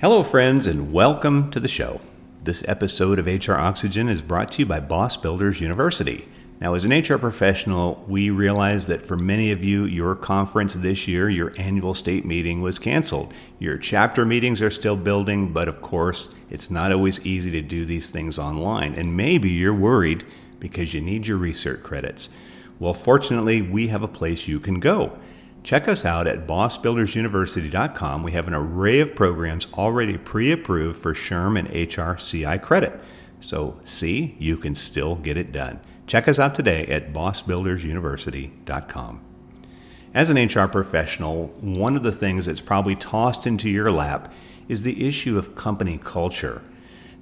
Hello, friends, and welcome to the show. This episode of HR Oxygen is brought to you by Boss Builders University. Now, as an HR professional, we realize that for many of you, your conference this year, your annual state meeting was canceled. Your chapter meetings are still building, but of course, it's not always easy to do these things online. And maybe you're worried because you need your research credits. Well, fortunately, we have a place you can go. Check us out at bossbuildersuniversity.com. We have an array of programs already pre approved for SHRM and HRCI credit. So, see, you can still get it done. Check us out today at bossbuildersuniversity.com. As an HR professional, one of the things that's probably tossed into your lap is the issue of company culture.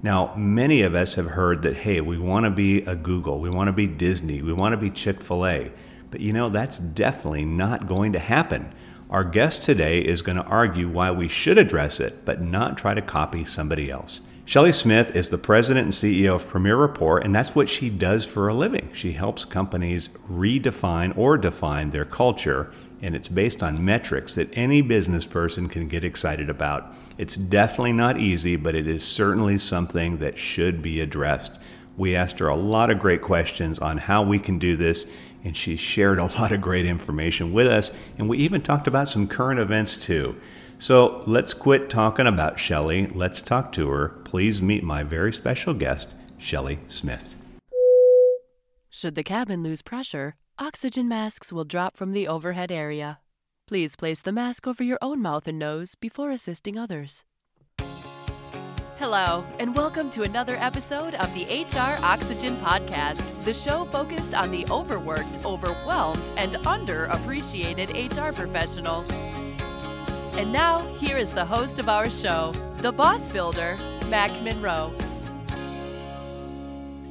Now, many of us have heard that, hey, we want to be a Google, we want to be Disney, we want to be Chick fil A. But you know, that's definitely not going to happen. Our guest today is going to argue why we should address it, but not try to copy somebody else. Shelly Smith is the president and CEO of Premier Rapport, and that's what she does for a living. She helps companies redefine or define their culture, and it's based on metrics that any business person can get excited about. It's definitely not easy, but it is certainly something that should be addressed. We asked her a lot of great questions on how we can do this, and she shared a lot of great information with us. And we even talked about some current events too. So let's quit talking about Shelly. Let's talk to her. Please meet my very special guest, Shelly Smith. Should the cabin lose pressure, oxygen masks will drop from the overhead area. Please place the mask over your own mouth and nose before assisting others. Hello, and welcome to another episode of the HR Oxygen Podcast, the show focused on the overworked, overwhelmed, and underappreciated HR professional. And now, here is the host of our show, the boss builder, Mac Monroe.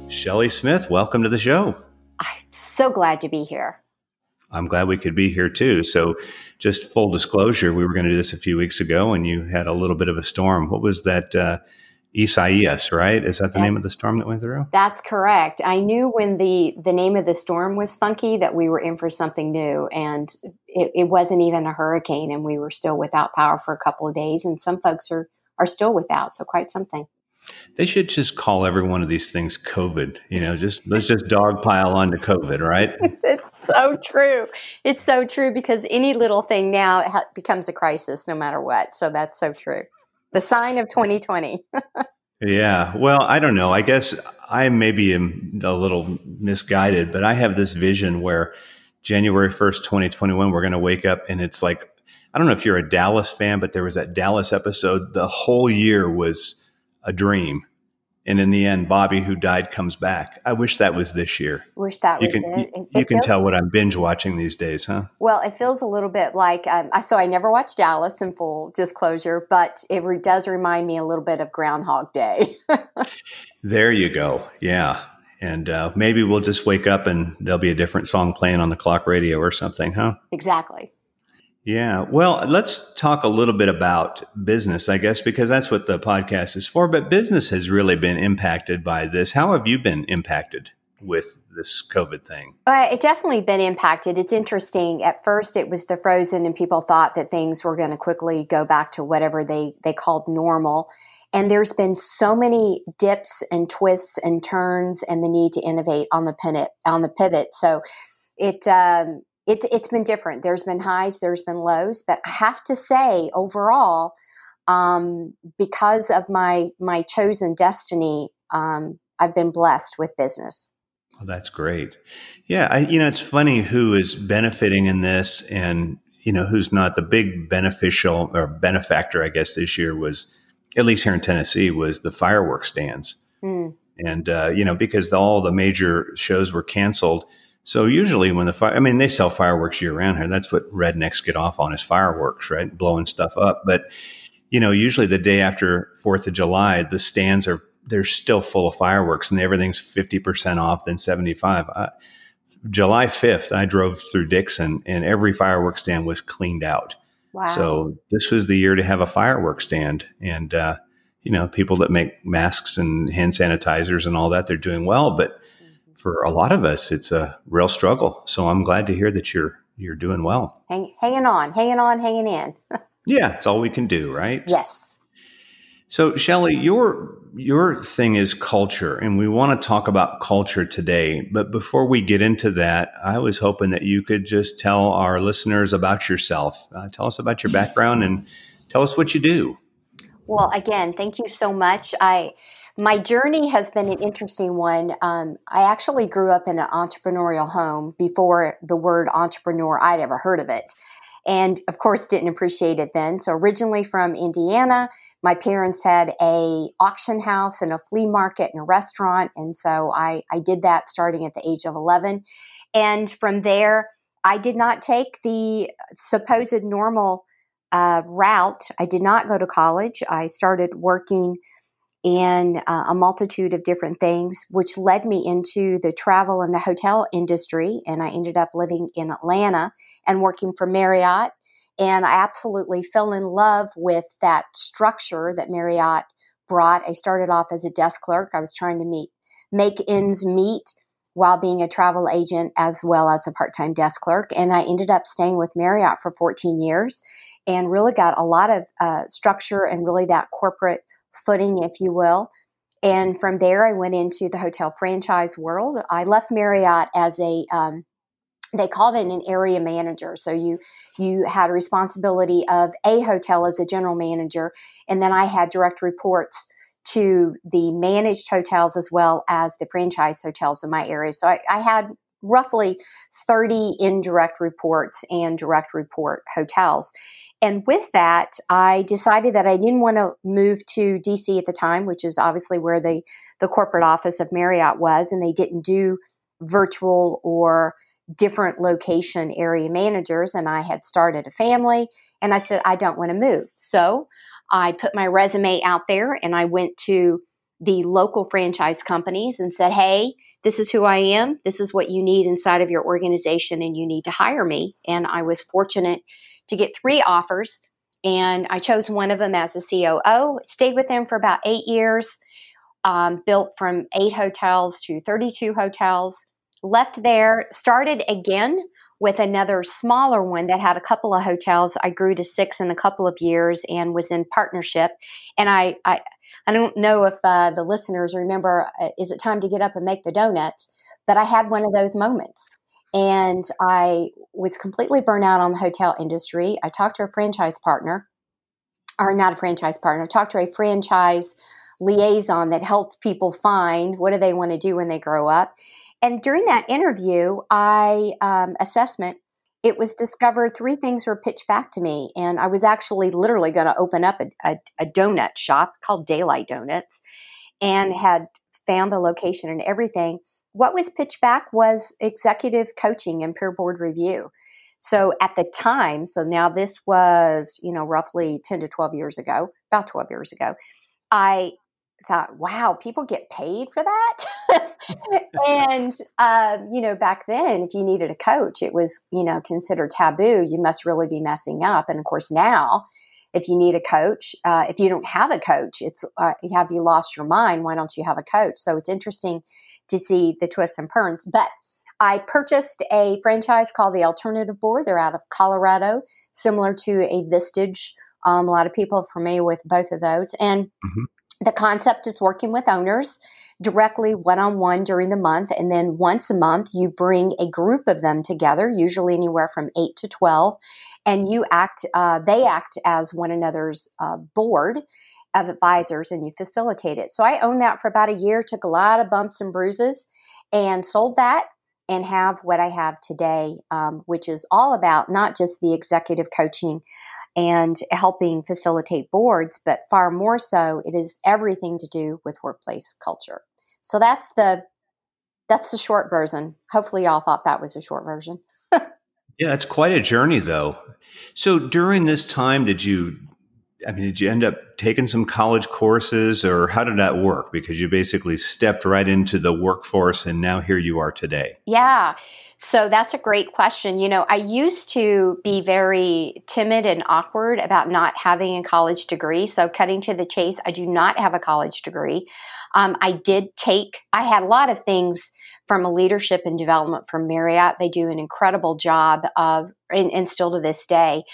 Shelly Smith, welcome to the show. I'm so glad to be here. I'm glad we could be here too. So, just full disclosure, we were going to do this a few weeks ago, and you had a little bit of a storm. What was that? Uh, Isaias, right? Is that the that's, name of the storm that went through? That's correct. I knew when the the name of the storm was funky that we were in for something new, and it, it wasn't even a hurricane, and we were still without power for a couple of days, and some folks are are still without. So quite something. They should just call every one of these things COVID. You know, just let's just dogpile onto COVID, right? it's so true. It's so true because any little thing now becomes a crisis, no matter what. So that's so true the sign of 2020. yeah. Well, I don't know. I guess I maybe am a little misguided, but I have this vision where January 1st, 2021, we're going to wake up and it's like, I don't know if you're a Dallas fan, but there was that Dallas episode. The whole year was a dream. And in the end, Bobby, who died, comes back. I wish that was this year. Wish that you was can, it. You, it can feels, tell what I'm binge watching these days, huh? Well, it feels a little bit like um, so. I never watched Dallas in full disclosure, but it re- does remind me a little bit of Groundhog Day. there you go. Yeah, and uh, maybe we'll just wake up and there'll be a different song playing on the clock radio or something, huh? Exactly. Yeah. Well, let's talk a little bit about business, I guess, because that's what the podcast is for. But business has really been impacted by this. How have you been impacted with this COVID thing? Uh, it definitely been impacted. It's interesting. At first, it was the frozen, and people thought that things were going to quickly go back to whatever they they called normal. And there's been so many dips and twists and turns, and the need to innovate on the pivot. On the pivot, so it um, it, it's been different. There's been highs, there's been lows, but I have to say, overall, um, because of my my chosen destiny, um, I've been blessed with business. Well, that's great. Yeah, I, you know, it's funny who is benefiting in this, and you know who's not. The big beneficial or benefactor, I guess, this year was at least here in Tennessee was the fireworks stands, mm. and uh, you know because all the major shows were canceled so usually when the fire, I mean, they sell fireworks year round here. That's what rednecks get off on is fireworks, right? Blowing stuff up. But, you know, usually the day after 4th of July, the stands are, they're still full of fireworks and everything's 50% off, then 75. Uh, July 5th, I drove through Dickson and every fireworks stand was cleaned out. Wow. So this was the year to have a fireworks stand. And, uh, you know, people that make masks and hand sanitizers and all that, they're doing well. But, for a lot of us, it's a real struggle. So I'm glad to hear that you're you're doing well. Hang, hanging on, hanging on, hanging in. yeah, it's all we can do, right? Yes. So, Shelly, your your thing is culture, and we want to talk about culture today. But before we get into that, I was hoping that you could just tell our listeners about yourself. Uh, tell us about your background and tell us what you do. Well, again, thank you so much. I my journey has been an interesting one. Um, I actually grew up in an entrepreneurial home before the word entrepreneur I'd ever heard of it and of course didn't appreciate it then. So originally from indiana my parents had a auction house and a flea market and a restaurant and so i, I did that starting at the age of 11 and from there i did not take the supposed normal uh, route. I did not go to college. I started working in uh, a multitude of different things, which led me into the travel and the hotel industry. And I ended up living in Atlanta and working for Marriott. And I absolutely fell in love with that structure that Marriott brought. I started off as a desk clerk. I was trying to meet, make ends meet while being a travel agent as well as a part-time desk clerk. And I ended up staying with Marriott for 14 years and really got a lot of uh, structure and really that corporate footing, if you will. And from there, I went into the hotel franchise world. I left Marriott as a um, they called it an area manager so you you had responsibility of a hotel as a general manager and then i had direct reports to the managed hotels as well as the franchise hotels in my area so i, I had roughly 30 indirect reports and direct report hotels and with that, I decided that I didn't want to move to DC at the time, which is obviously where the, the corporate office of Marriott was, and they didn't do virtual or different location area managers. And I had started a family, and I said, I don't want to move. So I put my resume out there and I went to the local franchise companies and said, Hey, this is who I am. This is what you need inside of your organization, and you need to hire me. And I was fortunate to get three offers. And I chose one of them as a COO, stayed with them for about eight years, um, built from eight hotels to 32 hotels, left there, started again with another smaller one that had a couple of hotels. I grew to six in a couple of years and was in partnership. And I, I, I don't know if uh, the listeners remember, uh, is it time to get up and make the donuts? But I had one of those moments and I was completely burnt out on the hotel industry. I talked to a franchise partner, or not a franchise partner, I talked to a franchise liaison that helped people find what do they want to do when they grow up. And during that interview, I um, assessment, it was discovered three things were pitched back to me, and I was actually literally going to open up a, a, a donut shop called Daylight Donuts, and had found the location and everything what was pitched back was executive coaching and peer board review. So at the time, so now this was, you know, roughly 10 to 12 years ago, about 12 years ago, I thought, wow, people get paid for that. and, uh, you know, back then, if you needed a coach, it was, you know, considered taboo. You must really be messing up. And of course, now, if you need a coach, uh, if you don't have a coach, it's uh, have you lost your mind? Why don't you have a coach? So it's interesting to see the twists and turns. But I purchased a franchise called the Alternative Board. They're out of Colorado, similar to a Vistage. Um, a lot of people are familiar with both of those. And mm-hmm. the concept is working with owners directly one on one during the month. And then once a month, you bring a group of them together, usually anywhere from eight to 12, and you act, uh, they act as one another's uh, board of advisors and you facilitate it. So I owned that for about a year, took a lot of bumps and bruises, and sold that and have what I have today, um, which is all about not just the executive coaching and helping facilitate boards, but far more so, it is everything to do with workplace culture. So that's the that's the short version. Hopefully, y'all thought that was a short version. yeah, it's quite a journey, though. So during this time, did you I mean, did you end up taking some college courses or how did that work? Because you basically stepped right into the workforce and now here you are today. Yeah. So that's a great question. You know, I used to be very timid and awkward about not having a college degree. So, cutting to the chase, I do not have a college degree. Um, I did take, I had a lot of things from a leadership and development from Marriott. They do an incredible job of, and, and still to this day,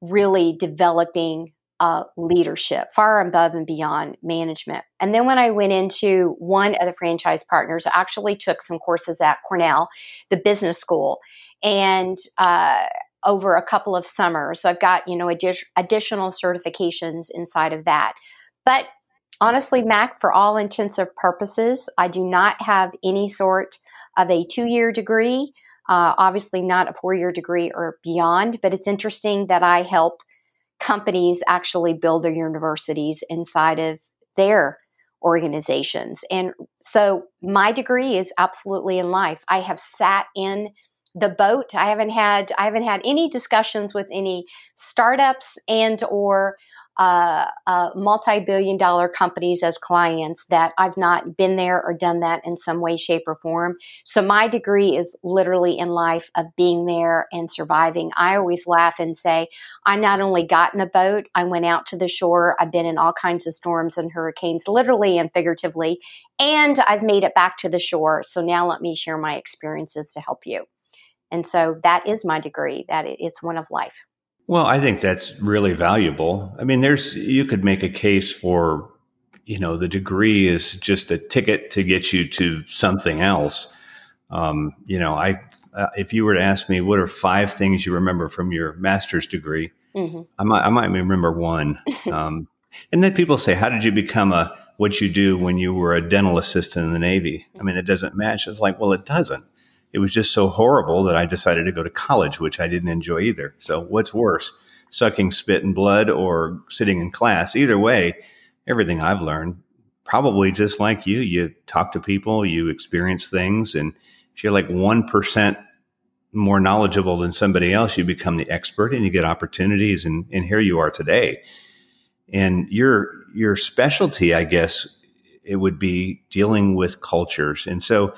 really developing uh, leadership, far above and beyond management. And then when I went into one of the franchise partners, I actually took some courses at Cornell, the business school, and uh, over a couple of summers. So I've got you know addi- additional certifications inside of that. But honestly, Mac, for all intensive purposes, I do not have any sort of a two-year degree. Uh, obviously, not a four-year degree or beyond. But it's interesting that I help companies actually build their universities inside of their organizations. And so my degree is absolutely in life. I have sat in the boat. I haven't had I haven't had any discussions with any startups and or uh, uh, multi-billion dollar companies as clients that I've not been there or done that in some way, shape, or form. So my degree is literally in life of being there and surviving. I always laugh and say, I not only got in the boat, I went out to the shore. I've been in all kinds of storms and hurricanes, literally and figuratively, and I've made it back to the shore. So now let me share my experiences to help you. And so that is my degree. That it's one of life. Well, I think that's really valuable. I mean, there's you could make a case for, you know, the degree is just a ticket to get you to something else. Um, you know, I uh, if you were to ask me what are five things you remember from your master's degree, mm-hmm. I might I might remember one. Um, and then people say, "How did you become a what you do when you were a dental assistant in the Navy?" I mean, it doesn't match. It's like, well, it doesn't it was just so horrible that I decided to go to college, which I didn't enjoy either. So, what's worse, sucking spit and blood or sitting in class? Either way, everything I've learned, probably just like you, you talk to people, you experience things, and if you're like 1% more knowledgeable than somebody else, you become the expert and you get opportunities. And, and here you are today. And your, your specialty, I guess, it would be dealing with cultures. And so,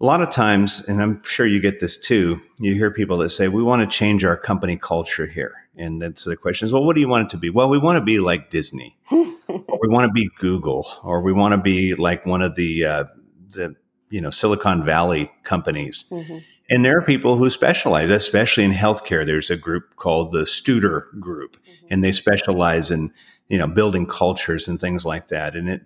a lot of times, and I'm sure you get this too, you hear people that say, we want to change our company culture here. And then so the question is, well, what do you want it to be? Well, we want to be like Disney, or we want to be Google, or we want to be like one of the, uh, the, you know, Silicon Valley companies. Mm-hmm. And there are people who specialize, especially in healthcare. There's a group called the Studer Group, mm-hmm. and they specialize in, you know, building cultures and things like that. And it,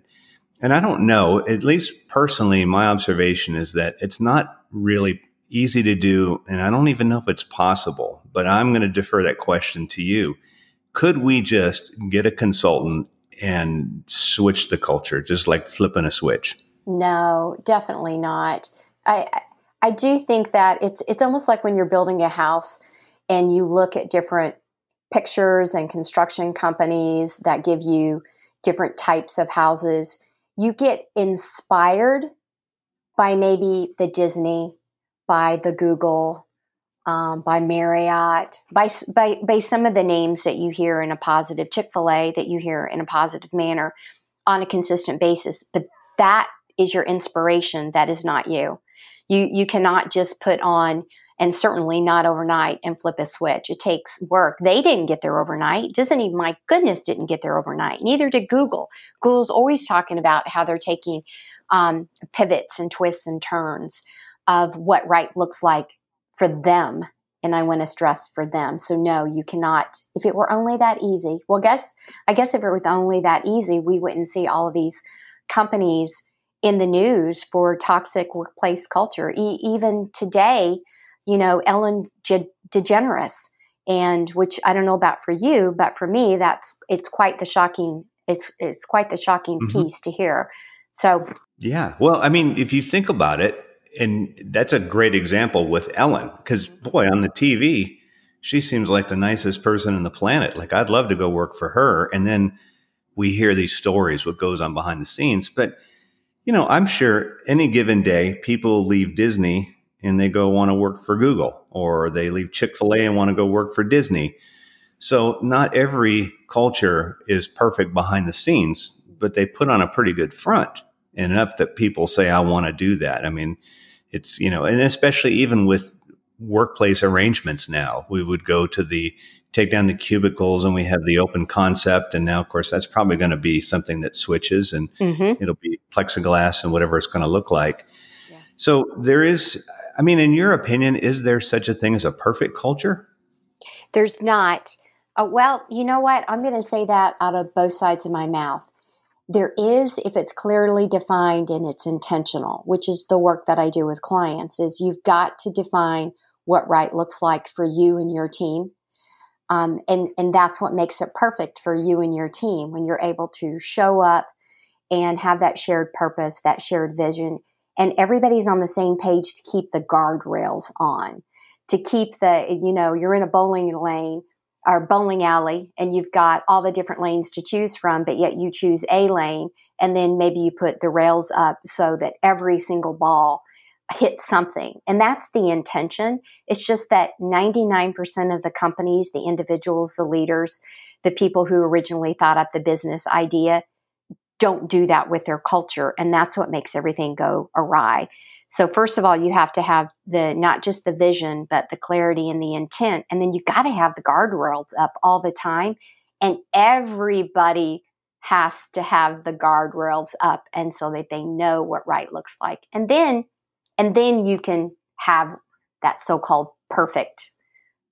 and I don't know, at least personally, my observation is that it's not really easy to do. And I don't even know if it's possible, but I'm going to defer that question to you. Could we just get a consultant and switch the culture, just like flipping a switch? No, definitely not. I, I do think that it's, it's almost like when you're building a house and you look at different pictures and construction companies that give you different types of houses you get inspired by maybe the Disney, by the Google, um, by Marriott, by, by, by some of the names that you hear in a positive, Chick fil A that you hear in a positive manner on a consistent basis. But that is your inspiration. That is not you. You, you cannot just put on and certainly not overnight and flip a switch. It takes work. They didn't get there overnight. Disney, my goodness, didn't get there overnight. Neither did Google. Google's always talking about how they're taking um, pivots and twists and turns of what right looks like for them. And I want to stress for them. So no, you cannot. If it were only that easy, well, guess I guess if it were only that easy, we wouldn't see all of these companies in the news for toxic workplace culture. E- even today, you know, Ellen DeGeneres, and which I don't know about for you, but for me, that's it's quite the shocking. It's it's quite the shocking mm-hmm. piece to hear. So yeah, well, I mean, if you think about it, and that's a great example with Ellen, because boy, on the TV, she seems like the nicest person in the planet. Like I'd love to go work for her, and then we hear these stories, what goes on behind the scenes, but. You know, I'm sure any given day people leave Disney and they go want to work for Google or they leave Chick fil A and want to go work for Disney. So, not every culture is perfect behind the scenes, but they put on a pretty good front enough that people say, I want to do that. I mean, it's, you know, and especially even with workplace arrangements now, we would go to the take down the cubicles and we have the open concept. And now, of course, that's probably going to be something that switches and mm-hmm. it'll be plexiglass and whatever it's going to look like. Yeah. So, there is, I mean, in your opinion, is there such a thing as a perfect culture? There's not. Oh, well, you know what? I'm going to say that out of both sides of my mouth. There is, if it's clearly defined and it's intentional, which is the work that I do with clients, is you've got to define what right looks like for you and your team. Um, and, and that's what makes it perfect for you and your team when you're able to show up and have that shared purpose, that shared vision, and everybody's on the same page to keep the guardrails on, to keep the, you know, you're in a bowling lane or bowling alley and you've got all the different lanes to choose from, but yet you choose a lane and then maybe you put the rails up so that every single ball hits something. And that's the intention. It's just that 99% of the companies, the individuals, the leaders, the people who originally thought up the business idea don't do that with their culture. And that's what makes everything go awry. So, first of all, you have to have the not just the vision, but the clarity and the intent. And then you got to have the guardrails up all the time. And everybody has to have the guardrails up and so that they know what right looks like. And then, and then you can have that so called perfect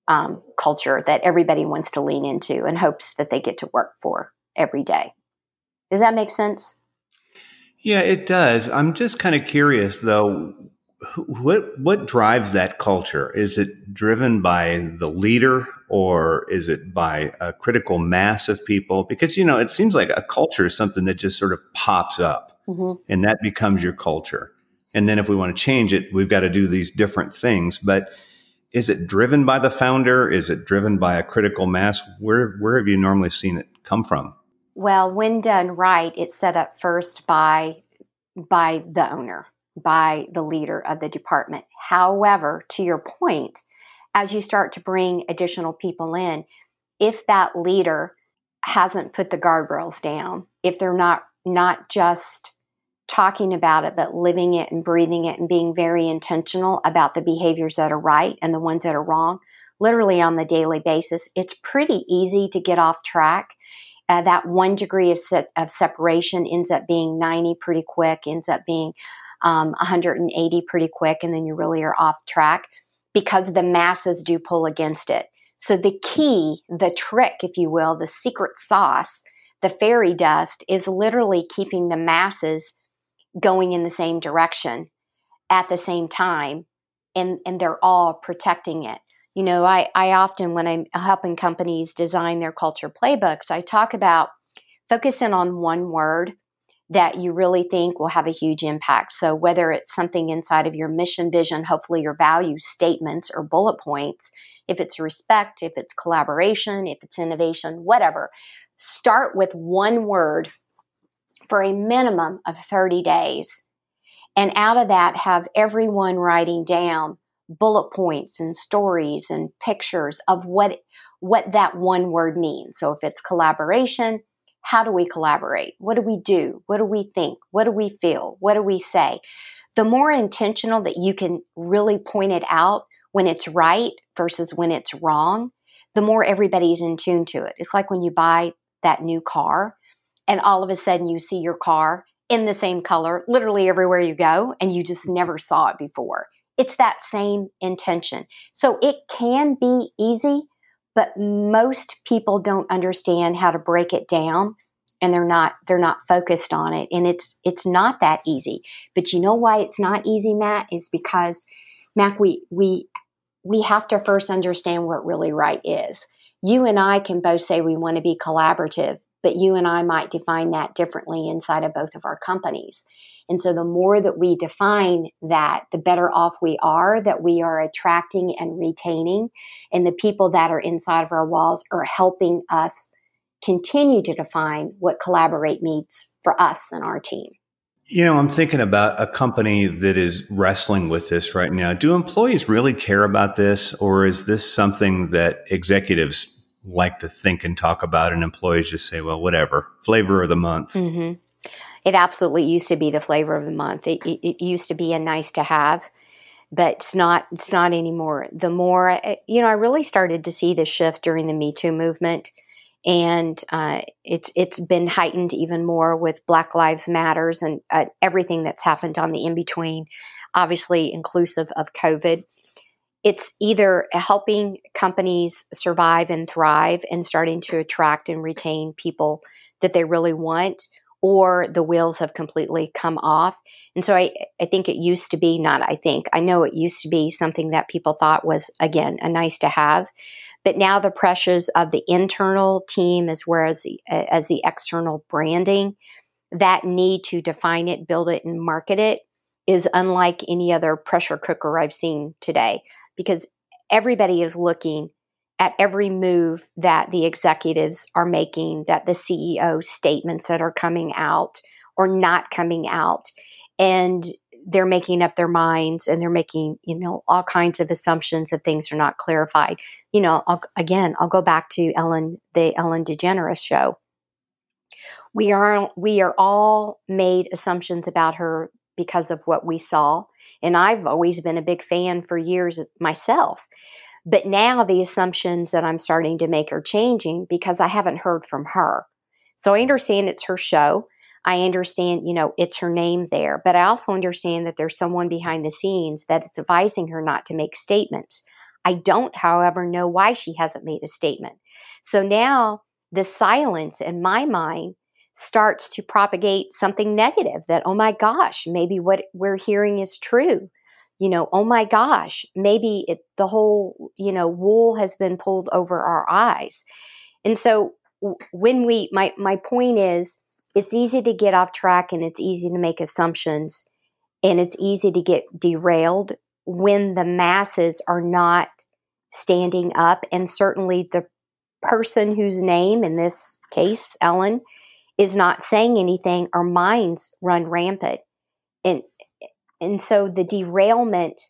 um, culture that everybody wants to lean into and hopes that they get to work for every day. Does that make sense? Yeah, it does. I'm just kind of curious though, what what drives that culture? Is it driven by the leader or is it by a critical mass of people? Because you know, it seems like a culture is something that just sort of pops up mm-hmm. and that becomes your culture. And then if we want to change it, we've got to do these different things, but is it driven by the founder? Is it driven by a critical mass? Where where have you normally seen it come from? Well, when done right, it's set up first by by the owner, by the leader of the department. However, to your point, as you start to bring additional people in, if that leader hasn't put the guardrails down, if they're not not just talking about it, but living it and breathing it and being very intentional about the behaviors that are right and the ones that are wrong, literally on the daily basis, it's pretty easy to get off track uh, that one degree of, se- of separation ends up being 90 pretty quick, ends up being um, 180 pretty quick, and then you really are off track because the masses do pull against it. So the key, the trick, if you will, the secret sauce, the fairy dust is literally keeping the masses going in the same direction at the same time and and they're all protecting it you know, I, I often, when I'm helping companies design their culture playbooks, I talk about focusing on one word that you really think will have a huge impact. So, whether it's something inside of your mission, vision, hopefully your value statements or bullet points, if it's respect, if it's collaboration, if it's innovation, whatever, start with one word for a minimum of 30 days. And out of that, have everyone writing down bullet points and stories and pictures of what what that one word means. So if it's collaboration, how do we collaborate? What do we do? What do we think? What do we feel? What do we say? The more intentional that you can really point it out when it's right versus when it's wrong, the more everybody's in tune to it. It's like when you buy that new car and all of a sudden you see your car in the same color literally everywhere you go and you just never saw it before. It's that same intention. So it can be easy, but most people don't understand how to break it down and they're not they're not focused on it and it's it's not that easy. But you know why it's not easy, Matt? Is because Mac we we we have to first understand what really right is. You and I can both say we want to be collaborative, but you and I might define that differently inside of both of our companies. And so the more that we define that, the better off we are that we are attracting and retaining. And the people that are inside of our walls are helping us continue to define what collaborate means for us and our team. You know, I'm thinking about a company that is wrestling with this right now. Do employees really care about this, or is this something that executives like to think and talk about, and employees just say, well, whatever, flavor of the month? Mm-hmm. It absolutely used to be the flavor of the month. It, it, it used to be a nice to have, but it's not. It's not anymore. The more uh, you know, I really started to see the shift during the Me Too movement, and uh, it's it's been heightened even more with Black Lives Matters and uh, everything that's happened on the in between, obviously inclusive of COVID. it's either helping companies survive and thrive and starting to attract and retain people that they really want or the wheels have completely come off. And so I, I think it used to be, not I think, I know it used to be something that people thought was, again, a nice to have. But now the pressures of the internal team as well as the, as the external branding, that need to define it, build it, and market it is unlike any other pressure cooker I've seen today because everybody is looking at every move that the executives are making, that the CEO statements that are coming out or not coming out. And they're making up their minds and they're making, you know, all kinds of assumptions if things are not clarified. You know, I'll, again, I'll go back to Ellen, the Ellen DeGeneres show. We are we are all made assumptions about her because of what we saw. And I've always been a big fan for years myself. But now the assumptions that I'm starting to make are changing because I haven't heard from her. So I understand it's her show. I understand, you know, it's her name there, but I also understand that there's someone behind the scenes that is advising her not to make statements. I don't, however, know why she hasn't made a statement. So now the silence in my mind starts to propagate something negative that, oh my gosh, maybe what we're hearing is true. You know, oh my gosh, maybe it, the whole, you know, wool has been pulled over our eyes. And so when we, my, my point is, it's easy to get off track and it's easy to make assumptions and it's easy to get derailed when the masses are not standing up. And certainly the person whose name, in this case, Ellen, is not saying anything, our minds run rampant. And and so the derailment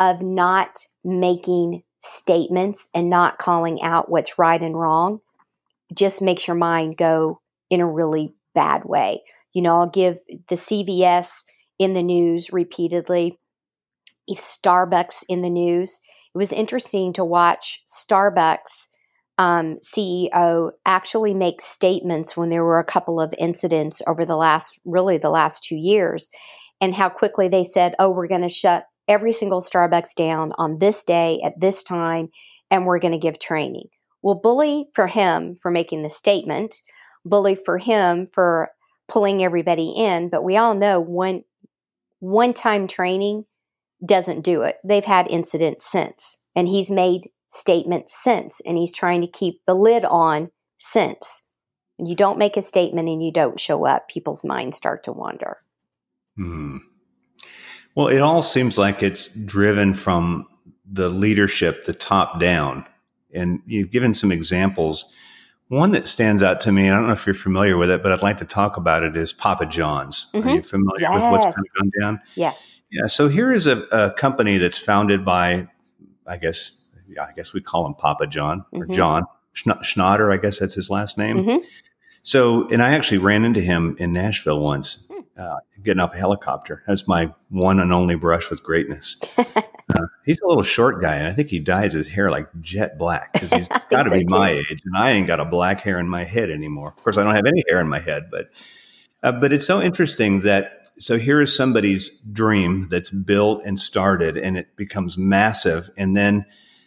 of not making statements and not calling out what's right and wrong just makes your mind go in a really bad way. You know, I'll give the CVS in the news repeatedly, if Starbucks in the news. It was interesting to watch Starbucks um, CEO actually make statements when there were a couple of incidents over the last, really the last two years, and how quickly they said, oh, we're going to shut every single Starbucks down on this day at this time, and we're going to give training. Well, bully for him for making the statement, bully for him for pulling everybody in, but we all know one one time training doesn't do it. They've had incidents since, and he's made statements since, and he's trying to keep the lid on since. You don't make a statement and you don't show up, people's minds start to wander. Hmm. Well, it all seems like it's driven from the leadership, the top down. And you've given some examples. One that stands out to me, I don't know if you're familiar with it, but I'd like to talk about it, is Papa John's. Mm-hmm. Are you familiar yes. with what's kind of gone down? Yes. Yeah. So here is a, a company that's founded by, I guess, yeah, I guess we call him Papa John or mm-hmm. John Schnatter. I guess that's his last name. Mm-hmm. So, and I actually ran into him in Nashville once. Uh, getting off a helicopter. That's my one and only brush with greatness. uh, he's a little short guy, and I think he dyes his hair like jet black because he's got to be my age, and I ain't got a black hair in my head anymore. Of course, I don't have any hair in my head, but uh, but it's so interesting that so here is somebody's dream that's built and started, and it becomes massive, and then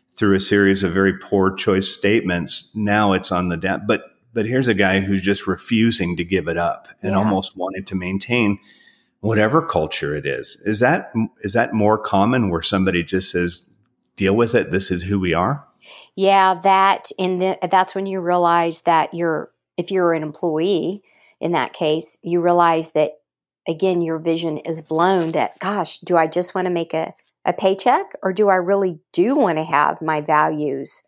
through a series of very poor choice statements. Now it's on the down, but but here's a guy who's just refusing to give it up and yeah. almost wanting to maintain whatever culture it is. Is that is that more common where somebody just says, "Deal with it. This is who we are." Yeah, that and that's when you realize that you're if you're an employee in that case, you realize that again your vision is blown that gosh, do I just want to make a a paycheck or do I really do want to have my values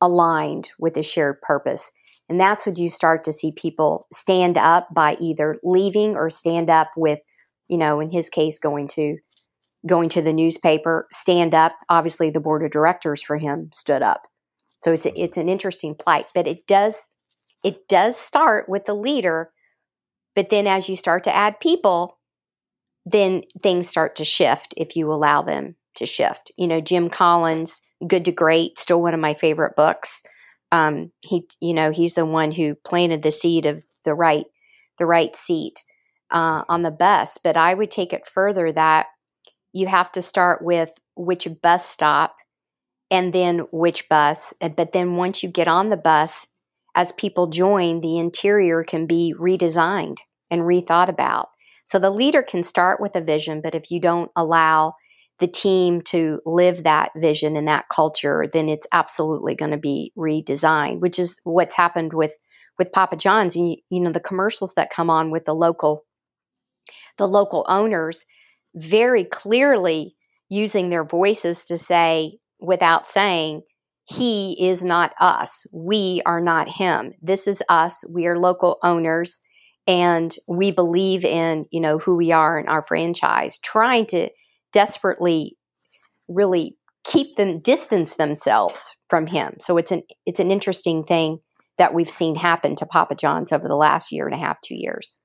aligned with a shared purpose? And that's when you start to see people stand up by either leaving or stand up with, you know, in his case, going to going to the newspaper, stand up. Obviously, the board of directors for him stood up. So it's a, mm-hmm. it's an interesting plight, but it does it does start with the leader, but then as you start to add people, then things start to shift if you allow them to shift. You know, Jim Collins, Good to Great, still one of my favorite books. Um, he, you know, he's the one who planted the seed of the right, the right seat uh, on the bus. But I would take it further that you have to start with which bus stop and then which bus. But then once you get on the bus, as people join, the interior can be redesigned and rethought about. So the leader can start with a vision, but if you don't allow the team to live that vision and that culture, then it's absolutely going to be redesigned, which is what's happened with with Papa John's. And you, you know the commercials that come on with the local the local owners very clearly using their voices to say without saying he is not us. We are not him. This is us. We are local owners and we believe in you know who we are in our franchise. Trying to desperately really keep them distance themselves from him. So it's an it's an interesting thing that we've seen happen to papa john's over the last year and a half two years.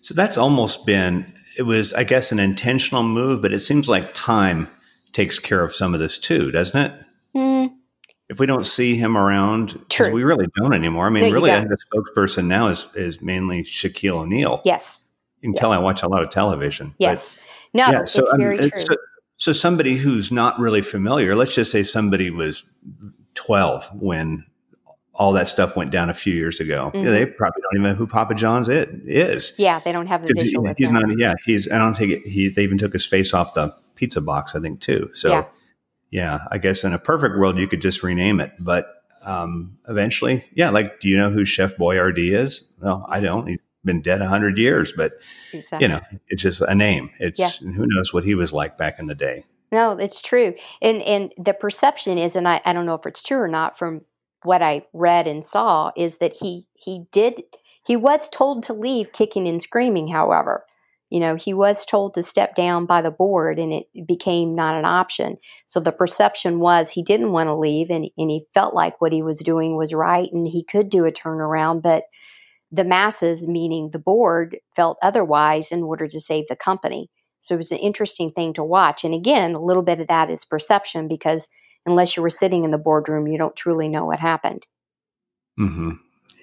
So that's almost been it was i guess an intentional move but it seems like time takes care of some of this too doesn't it? Mm. if we don't see him around because we really don't anymore. I mean no, really the spokesperson now is is mainly shaquille o'neal. Yes. You can tell i watch a lot of television yes no yeah, so, it's very true so, so somebody who's not really familiar let's just say somebody was 12 when all that stuff went down a few years ago. Mm-hmm. they probably don't even know who Papa John's it is. Yeah, they don't have the visual. He, he's not. Yeah, he's. I don't think it, he. They even took his face off the pizza box. I think too. So, yeah. yeah, I guess in a perfect world you could just rename it, but um, eventually, yeah. Like, do you know who Chef Boyardee is? Well, I don't. He's been dead a hundred years, but exactly. you know, it's just a name. It's yeah. who knows what he was like back in the day. No, it's true, and and the perception is, and I, I don't know if it's true or not from what I read and saw is that he he did he was told to leave kicking and screaming however you know he was told to step down by the board and it became not an option so the perception was he didn't want to leave and, and he felt like what he was doing was right and he could do a turnaround but the masses meaning the board felt otherwise in order to save the company so it was an interesting thing to watch and again a little bit of that is perception because unless you were sitting in the boardroom, you don't truly know what happened. Mm-hmm.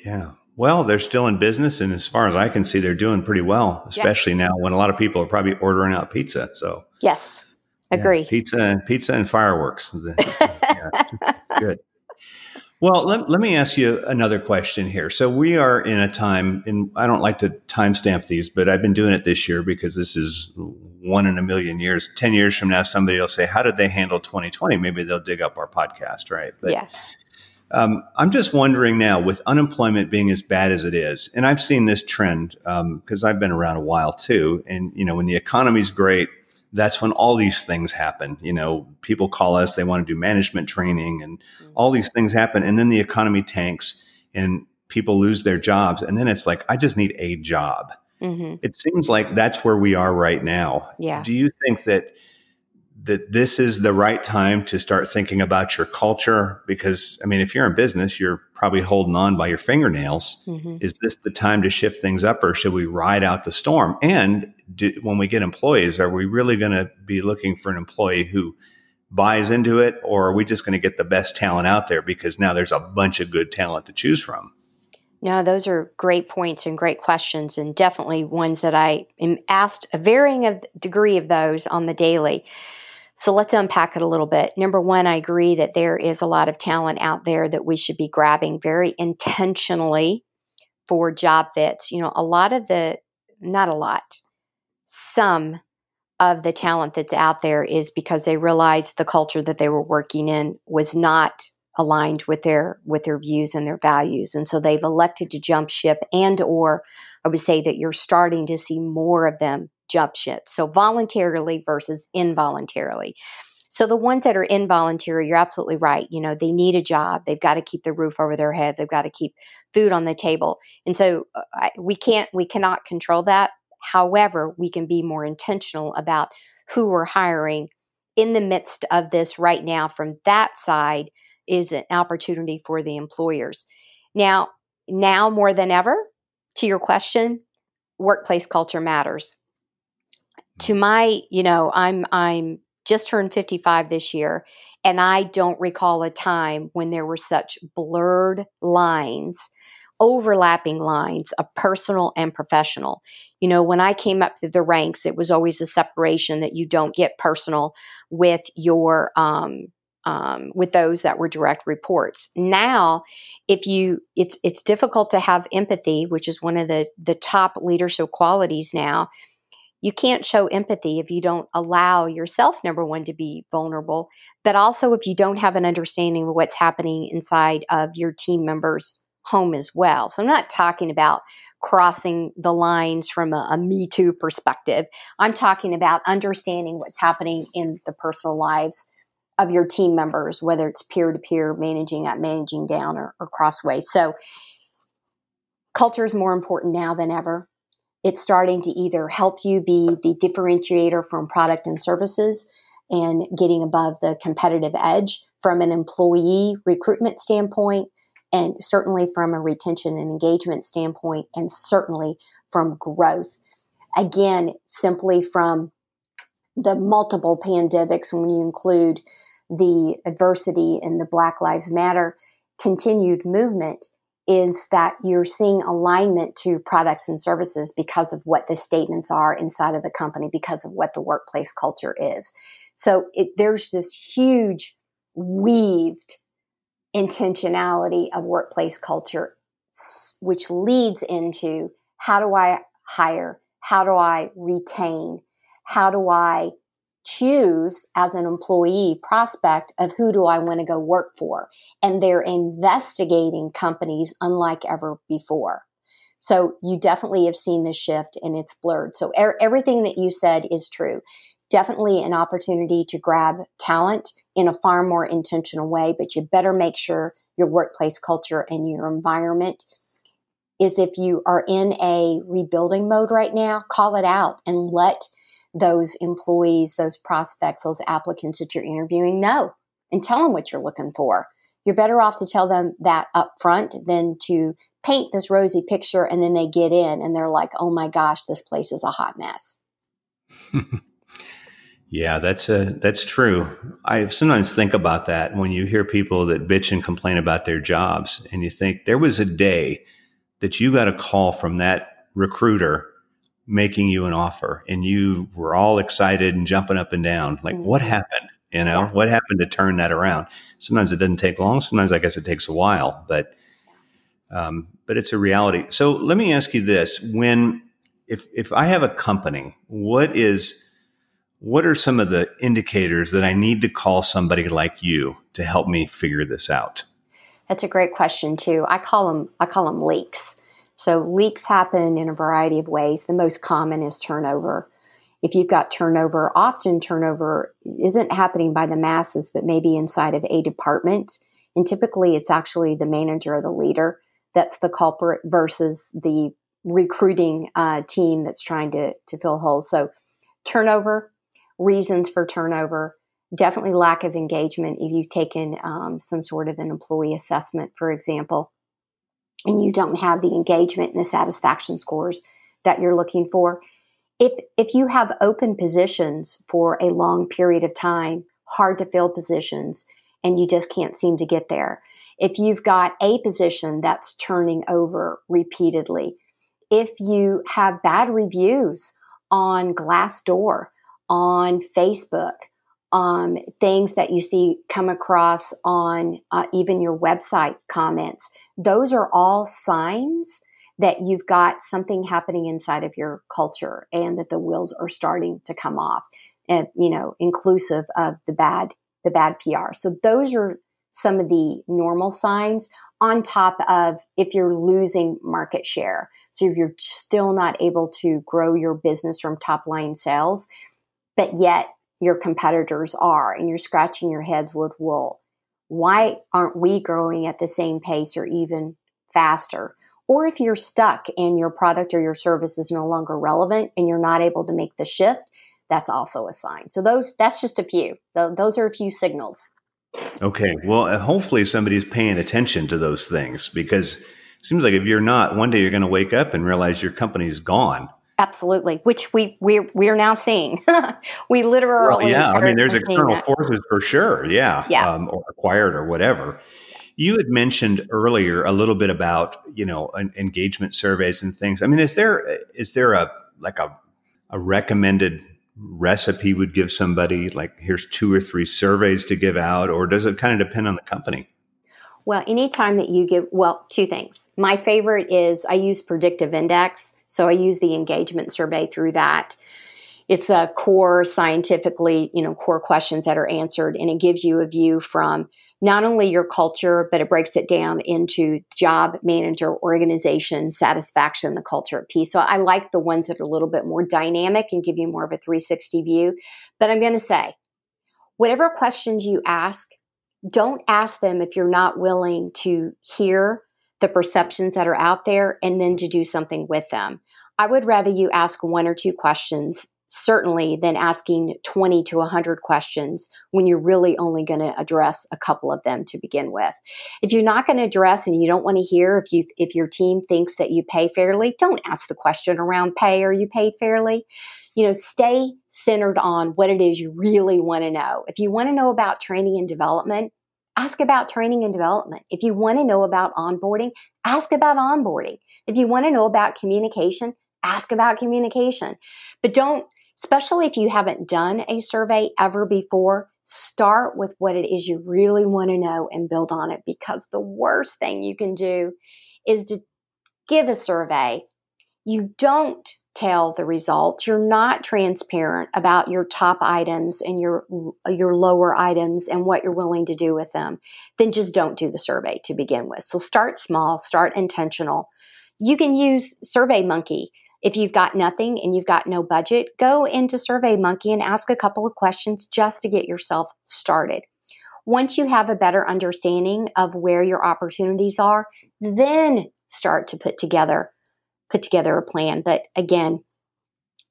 Yeah. Well, they're still in business, and as far as I can see, they're doing pretty well. Especially now when a lot of people are probably ordering out pizza. So yes, agree. Yeah, pizza and pizza and fireworks. yeah, good. Well, let, let me ask you another question here. So we are in a time, and I don't like to timestamp these, but I've been doing it this year because this is one in a million years. Ten years from now, somebody will say, "How did they handle 2020?" Maybe they'll dig up our podcast, right? But, yeah. Um, I'm just wondering now, with unemployment being as bad as it is, and I've seen this trend because um, I've been around a while too. And you know, when the economy's great, that's when all these things happen. You know, people call us, they want to do management training and mm-hmm. all these things happen. And then the economy tanks and people lose their jobs. And then it's like, I just need a job. Mm-hmm. It seems like that's where we are right now. Yeah. Do you think that that this is the right time to start thinking about your culture because i mean if you're in business you're probably holding on by your fingernails mm-hmm. is this the time to shift things up or should we ride out the storm and do, when we get employees are we really going to be looking for an employee who buys into it or are we just going to get the best talent out there because now there's a bunch of good talent to choose from no, those are great points and great questions, and definitely ones that I am asked a varying of degree of those on the daily. So let's unpack it a little bit. Number one, I agree that there is a lot of talent out there that we should be grabbing very intentionally for job fits. You know, a lot of the, not a lot, some of the talent that's out there is because they realized the culture that they were working in was not aligned with their with their views and their values and so they've elected to jump ship and or i would say that you're starting to see more of them jump ship. So voluntarily versus involuntarily. So the ones that are involuntary, you're absolutely right. You know, they need a job. They've got to keep the roof over their head. They've got to keep food on the table. And so uh, we can't, we cannot control that. However, we can be more intentional about who we're hiring in the midst of this right now. From that side is an opportunity for the employers. Now, now more than ever, to your question, workplace culture matters to mm. my, you know, I'm I'm just turned 55 this year and I don't recall a time when there were such blurred lines overlapping lines of personal and professional. You know, when I came up through the ranks, it was always a separation that you don't get personal with your um, um, with those that were direct reports. Now, if you, it's it's difficult to have empathy, which is one of the the top leadership qualities now. You can't show empathy if you don't allow yourself, number one, to be vulnerable, but also if you don't have an understanding of what's happening inside of your team members' home as well. So I'm not talking about crossing the lines from a, a, Me Too perspective. I'm talking about understanding what's happening in the personal lives of your team members, whether it's peer to peer, managing up, managing down, or, or crossways. So, culture is more important now than ever. It's starting to either help you be the differentiator from product and services and getting above the competitive edge from an employee recruitment standpoint, and certainly from a retention and engagement standpoint, and certainly from growth. Again, simply from the multiple pandemics, when you include the adversity in the Black Lives Matter continued movement, is that you're seeing alignment to products and services because of what the statements are inside of the company, because of what the workplace culture is. So it, there's this huge weaved intentionality of workplace culture, which leads into how do I hire? How do I retain? How do I choose as an employee prospect of who do I want to go work for? And they're investigating companies unlike ever before. So you definitely have seen the shift and it's blurred. So er- everything that you said is true definitely an opportunity to grab talent in a far more intentional way, but you better make sure your workplace culture and your environment is if you are in a rebuilding mode right now, call it out and let those employees, those prospects, those applicants that you're interviewing know and tell them what you're looking for. You're better off to tell them that up front than to paint this rosy picture and then they get in and they're like, oh my gosh, this place is a hot mess. Yeah, that's a, uh, that's true. I sometimes think about that when you hear people that bitch and complain about their jobs, and you think there was a day that you got a call from that recruiter making you an offer, and you were all excited and jumping up and down. Like, what mm-hmm. happened? You know, yeah. what happened to turn that around? Sometimes it doesn't take long. Sometimes I guess it takes a while, but um, but it's a reality. So let me ask you this: when if if I have a company, what is what are some of the indicators that I need to call somebody like you to help me figure this out? That's a great question too. I call them I call them leaks. So leaks happen in a variety of ways. The most common is turnover. If you've got turnover, often turnover isn't happening by the masses, but maybe inside of a department. And typically it's actually the manager or the leader that's the culprit versus the recruiting uh, team that's trying to, to fill holes. So turnover, reasons for turnover definitely lack of engagement if you've taken um, some sort of an employee assessment for example and you don't have the engagement and the satisfaction scores that you're looking for. If if you have open positions for a long period of time hard to fill positions and you just can't seem to get there. If you've got a position that's turning over repeatedly if you have bad reviews on glassdoor on Facebook, um, things that you see come across on uh, even your website comments. Those are all signs that you've got something happening inside of your culture and that the wheels are starting to come off. And, you know, inclusive of the bad, the bad PR. So those are some of the normal signs on top of if you're losing market share. So if you're still not able to grow your business from top line sales, but yet your competitors are, and you're scratching your heads with wool. Why aren't we growing at the same pace or even faster? Or if you're stuck and your product or your service is no longer relevant and you're not able to make the shift, that's also a sign. So those that's just a few. Those are a few signals. Okay. Well, uh, hopefully somebody's paying attention to those things because it seems like if you're not, one day you're going to wake up and realize your company's gone. Absolutely, which we we we are now seeing. we literally, well, yeah. I mean, there's external forces for sure. Yeah, yeah, um, or acquired or whatever. You had mentioned earlier a little bit about you know engagement surveys and things. I mean, is there is there a like a a recommended recipe would give somebody? Like, here's two or three surveys to give out, or does it kind of depend on the company? Well, anytime that you give, well, two things. My favorite is I use predictive index. So I use the engagement survey through that it's a core scientifically, you know, core questions that are answered, and it gives you a view from not only your culture, but it breaks it down into job, manager, organization, satisfaction, the culture piece. So I like the ones that are a little bit more dynamic and give you more of a 360 view. But I'm going to say, whatever questions you ask, don't ask them if you're not willing to hear the perceptions that are out there and then to do something with them. I would rather you ask one or two questions certainly than asking 20 to 100 questions when you're really only going to address a couple of them to begin with. If you're not going to address and you don't want to hear if you if your team thinks that you pay fairly, don't ask the question around pay or you paid fairly. You know, stay centered on what it is you really want to know. If you want to know about training and development, ask about training and development. If you want to know about onboarding, ask about onboarding. If you want to know about communication, ask about communication. But don't especially if you haven't done a survey ever before, start with what it is you really want to know and build on it because the worst thing you can do is to give a survey. You don't tell the results. You're not transparent about your top items and your your lower items and what you're willing to do with them. Then just don't do the survey to begin with. So start small, start intentional. You can use SurveyMonkey if you've got nothing and you've got no budget, go into SurveyMonkey and ask a couple of questions just to get yourself started. Once you have a better understanding of where your opportunities are, then start to put together put together a plan. But again,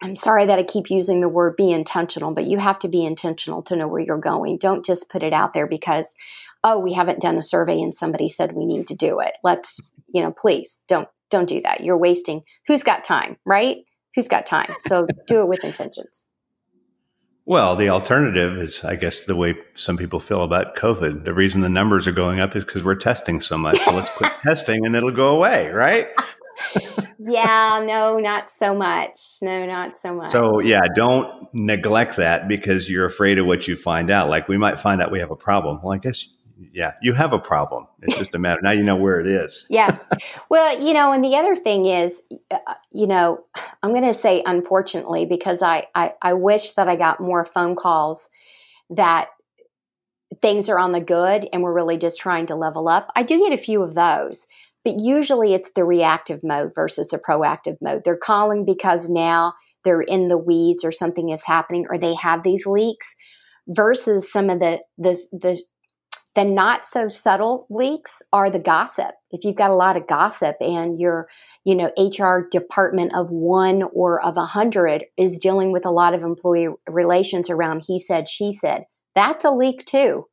I'm sorry that I keep using the word be intentional, but you have to be intentional to know where you're going. Don't just put it out there because, oh, we haven't done a survey and somebody said we need to do it. Let's, you know, please don't don't do that. You're wasting. Who's got time, right? Who's got time? So do it with intentions. Well, the alternative is, I guess, the way some people feel about COVID. The reason the numbers are going up is because we're testing so much. So let's quit testing and it'll go away, right? Yeah, no, not so much. No, not so much. So, yeah, don't neglect that because you're afraid of what you find out. Like, we might find out we have a problem. Well, I guess yeah, you have a problem. It's just a matter now you know where it is. yeah. Well, you know, and the other thing is, uh, you know, I'm going to say unfortunately because I, I I wish that I got more phone calls that things are on the good and we're really just trying to level up. I do get a few of those, but usually it's the reactive mode versus the proactive mode. They're calling because now they're in the weeds or something is happening or they have these leaks versus some of the the the the not so subtle leaks are the gossip. If you've got a lot of gossip and your, you know, HR department of one or of a hundred is dealing with a lot of employee relations around he said, she said, that's a leak too.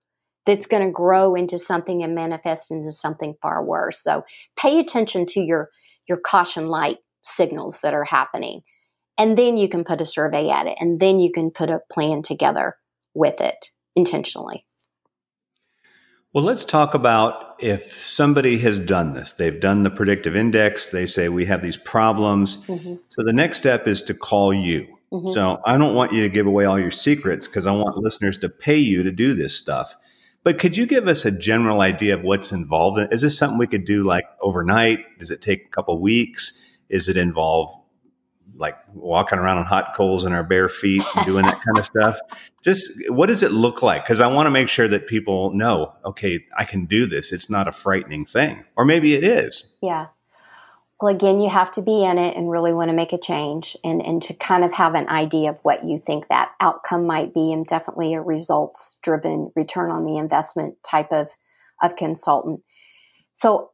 That's going to grow into something and manifest into something far worse. So pay attention to your your caution light signals that are happening. And then you can put a survey at it and then you can put a plan together with it intentionally. Well, let's talk about if somebody has done this. They've done the predictive index. They say we have these problems. Mm-hmm. So the next step is to call you. Mm-hmm. So I don't want you to give away all your secrets because I want listeners to pay you to do this stuff. But could you give us a general idea of what's involved? Is this something we could do like overnight? Does it take a couple weeks? Is it involve like walking around on hot coals in our bare feet and doing that kind of stuff. Just what does it look like? Because I want to make sure that people know, okay, I can do this. It's not a frightening thing, or maybe it is. Yeah. Well, again, you have to be in it and really want to make a change and, and to kind of have an idea of what you think that outcome might be and definitely a results driven return on the investment type of, of consultant. So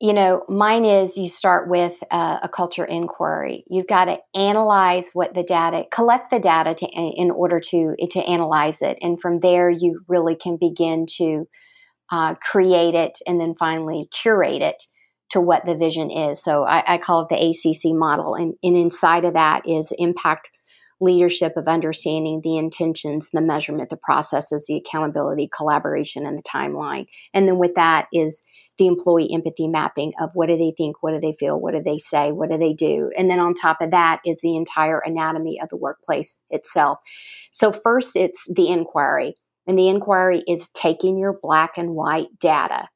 you know, mine is you start with a, a, culture inquiry. You've got to analyze what the data, collect the data to, in order to to analyze it, and from there you really can begin to uh, create it, and then finally curate it to what the vision is. So I, I call it the ACC model, and, and inside of that is impact leadership of understanding the intentions, the measurement, the processes, the accountability, collaboration, and the timeline. And then with that is the employee empathy mapping of what do they think, what do they feel, what do they say, what do they do. And then on top of that is the entire anatomy of the workplace itself. So, first, it's the inquiry. And the inquiry is taking your black and white data.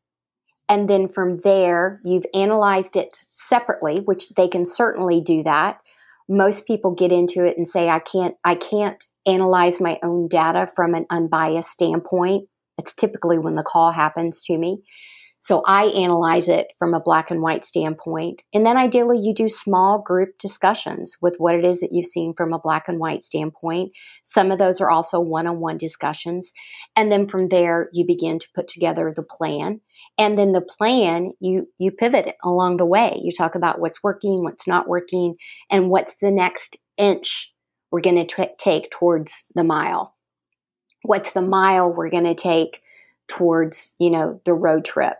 And then from there, you've analyzed it separately, which they can certainly do that. Most people get into it and say, I can't, I can't analyze my own data from an unbiased standpoint. It's typically when the call happens to me. So I analyze it from a black and white standpoint. And then ideally, you do small group discussions with what it is that you've seen from a black and white standpoint. Some of those are also one on one discussions. And then from there, you begin to put together the plan. And then the plan, you, you pivot along the way. You talk about what's working, what's not working, and what's the next inch we're going to take towards the mile. What's the mile we're going to take towards, you know, the road trip?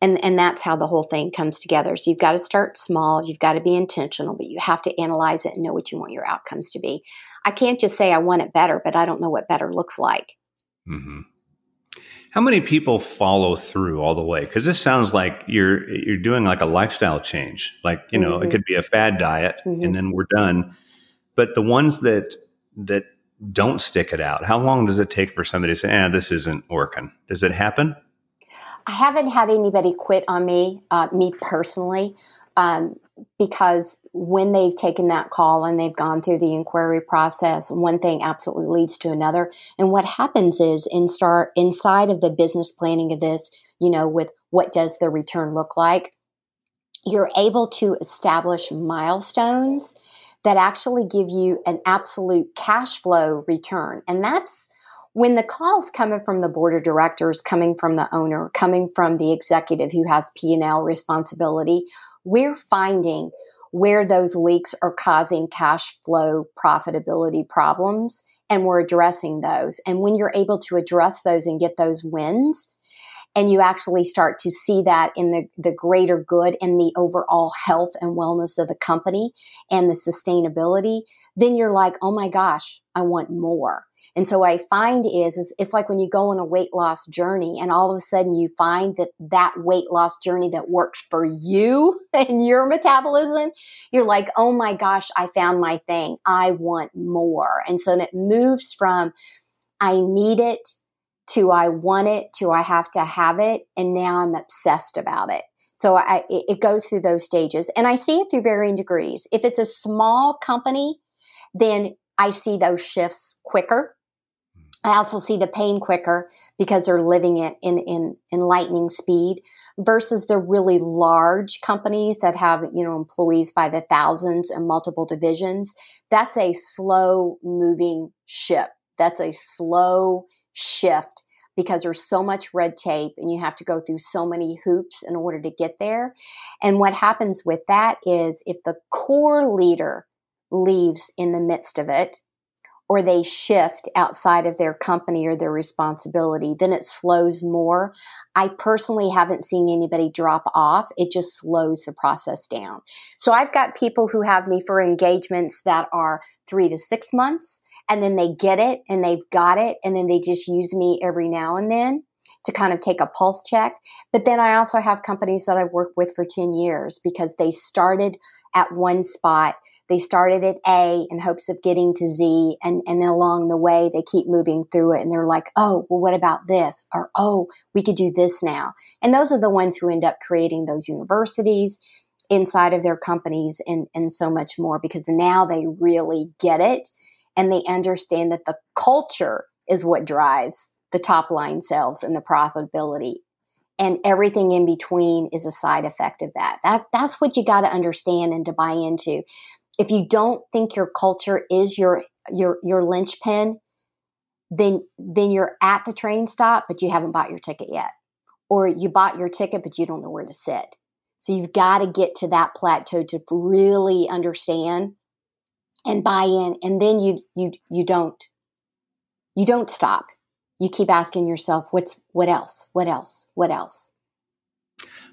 And and that's how the whole thing comes together. So you've got to start small you've got to be intentional but you have to analyze it and know what you want your outcomes to be. I can't just say i want it better but i don't know what better looks like. Mm-hmm. how many people follow through all the way? Because this sounds like you're you're doing like a lifestyle change. Like you know mm-hmm. it could be a fad diet mm-hmm. and then we're done. But the ones that that don't stick it out how long does it take for somebody to say ah this isn't working does it happen I haven't had anybody quit on me, uh, me personally, um, because when they've taken that call and they've gone through the inquiry process, one thing absolutely leads to another. And what happens is, in start inside of the business planning of this, you know, with what does the return look like, you're able to establish milestones that actually give you an absolute cash flow return, and that's when the calls coming from the board of directors coming from the owner coming from the executive who has p&l responsibility we're finding where those leaks are causing cash flow profitability problems and we're addressing those. And when you're able to address those and get those wins and you actually start to see that in the, the greater good and the overall health and wellness of the company and the sustainability, then you're like, oh my gosh, I want more. And so I find is, is it's like when you go on a weight loss journey and all of a sudden you find that that weight loss journey that works for you and your metabolism, you're like, oh my gosh, I found my thing. I want more. And so it moves from I need it to I want it to I have to have it. And now I'm obsessed about it. So I, it goes through those stages and I see it through varying degrees. If it's a small company, then I see those shifts quicker. I also see the pain quicker because they're living it in, in, in lightning speed versus the really large companies that have, you know, employees by the thousands and multiple divisions. That's a slow moving ship. That's a slow shift because there's so much red tape and you have to go through so many hoops in order to get there. And what happens with that is if the core leader leaves in the midst of it, or they shift outside of their company or their responsibility, then it slows more. I personally haven't seen anybody drop off. It just slows the process down. So I've got people who have me for engagements that are three to six months, and then they get it and they've got it, and then they just use me every now and then to kind of take a pulse check. But then I also have companies that I've worked with for 10 years because they started at one spot. They started at A in hopes of getting to Z. And, and along the way, they keep moving through it. And they're like, oh, well, what about this? Or, oh, we could do this now. And those are the ones who end up creating those universities inside of their companies and, and so much more because now they really get it and they understand that the culture is what drives the top line sales and the profitability. And everything in between is a side effect of that. That that's what you got to understand and to buy into. If you don't think your culture is your your your linchpin then then you're at the train stop but you haven't bought your ticket yet. Or you bought your ticket but you don't know where to sit. So you've got to get to that plateau to really understand and buy in and then you you you don't. You don't stop you keep asking yourself, what's what else? What else? What else?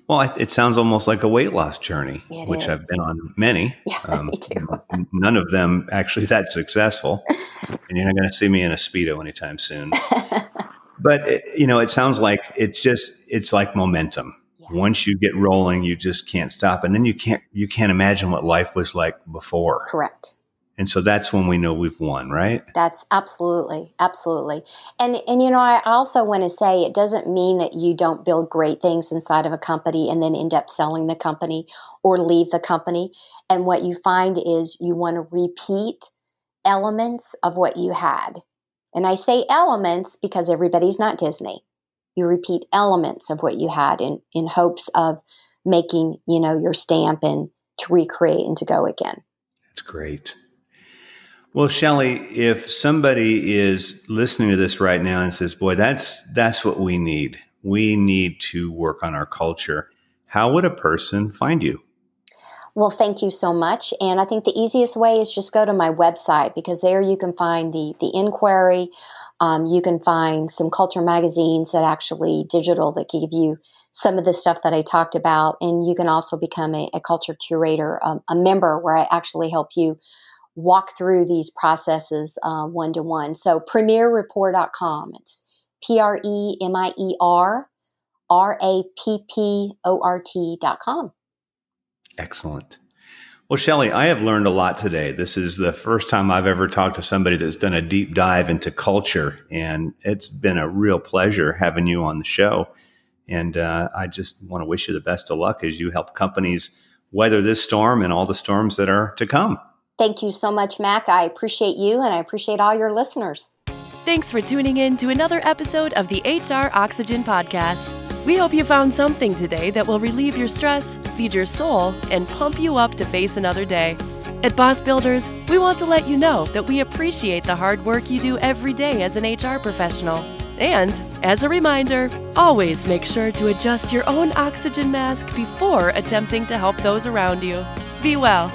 Well, it sounds almost like a weight loss journey, it which is. I've been on many. Yeah, um, me too. none of them actually that successful, and you're not going to see me in a speedo anytime soon. but it, you know, it sounds like it's just it's like momentum. Yeah. once you get rolling, you just can't stop. And then you can't, you can't imagine what life was like before. Correct. And so that's when we know we've won, right? That's absolutely, absolutely. And and you know, I also want to say it doesn't mean that you don't build great things inside of a company and then end up selling the company or leave the company. And what you find is you want to repeat elements of what you had. And I say elements because everybody's not Disney. You repeat elements of what you had in, in hopes of making, you know, your stamp and to recreate and to go again. That's great. Well, Shelly, if somebody is listening to this right now and says, "Boy, that's that's what we need. We need to work on our culture." How would a person find you? Well, thank you so much. And I think the easiest way is just go to my website because there you can find the the inquiry. Um, you can find some culture magazines that actually digital that give you some of the stuff that I talked about, and you can also become a, a culture curator, um, a member where I actually help you walk through these processes one to one. So premierrapport.com. It's P R E M I E R R A P P O R T.com. Excellent. Well, Shelly, I have learned a lot today. This is the first time I've ever talked to somebody that's done a deep dive into culture, and it's been a real pleasure having you on the show. And uh, I just want to wish you the best of luck as you help companies weather this storm and all the storms that are to come. Thank you so much, Mac. I appreciate you and I appreciate all your listeners. Thanks for tuning in to another episode of the HR Oxygen Podcast. We hope you found something today that will relieve your stress, feed your soul, and pump you up to face another day. At Boss Builders, we want to let you know that we appreciate the hard work you do every day as an HR professional. And, as a reminder, always make sure to adjust your own oxygen mask before attempting to help those around you. Be well.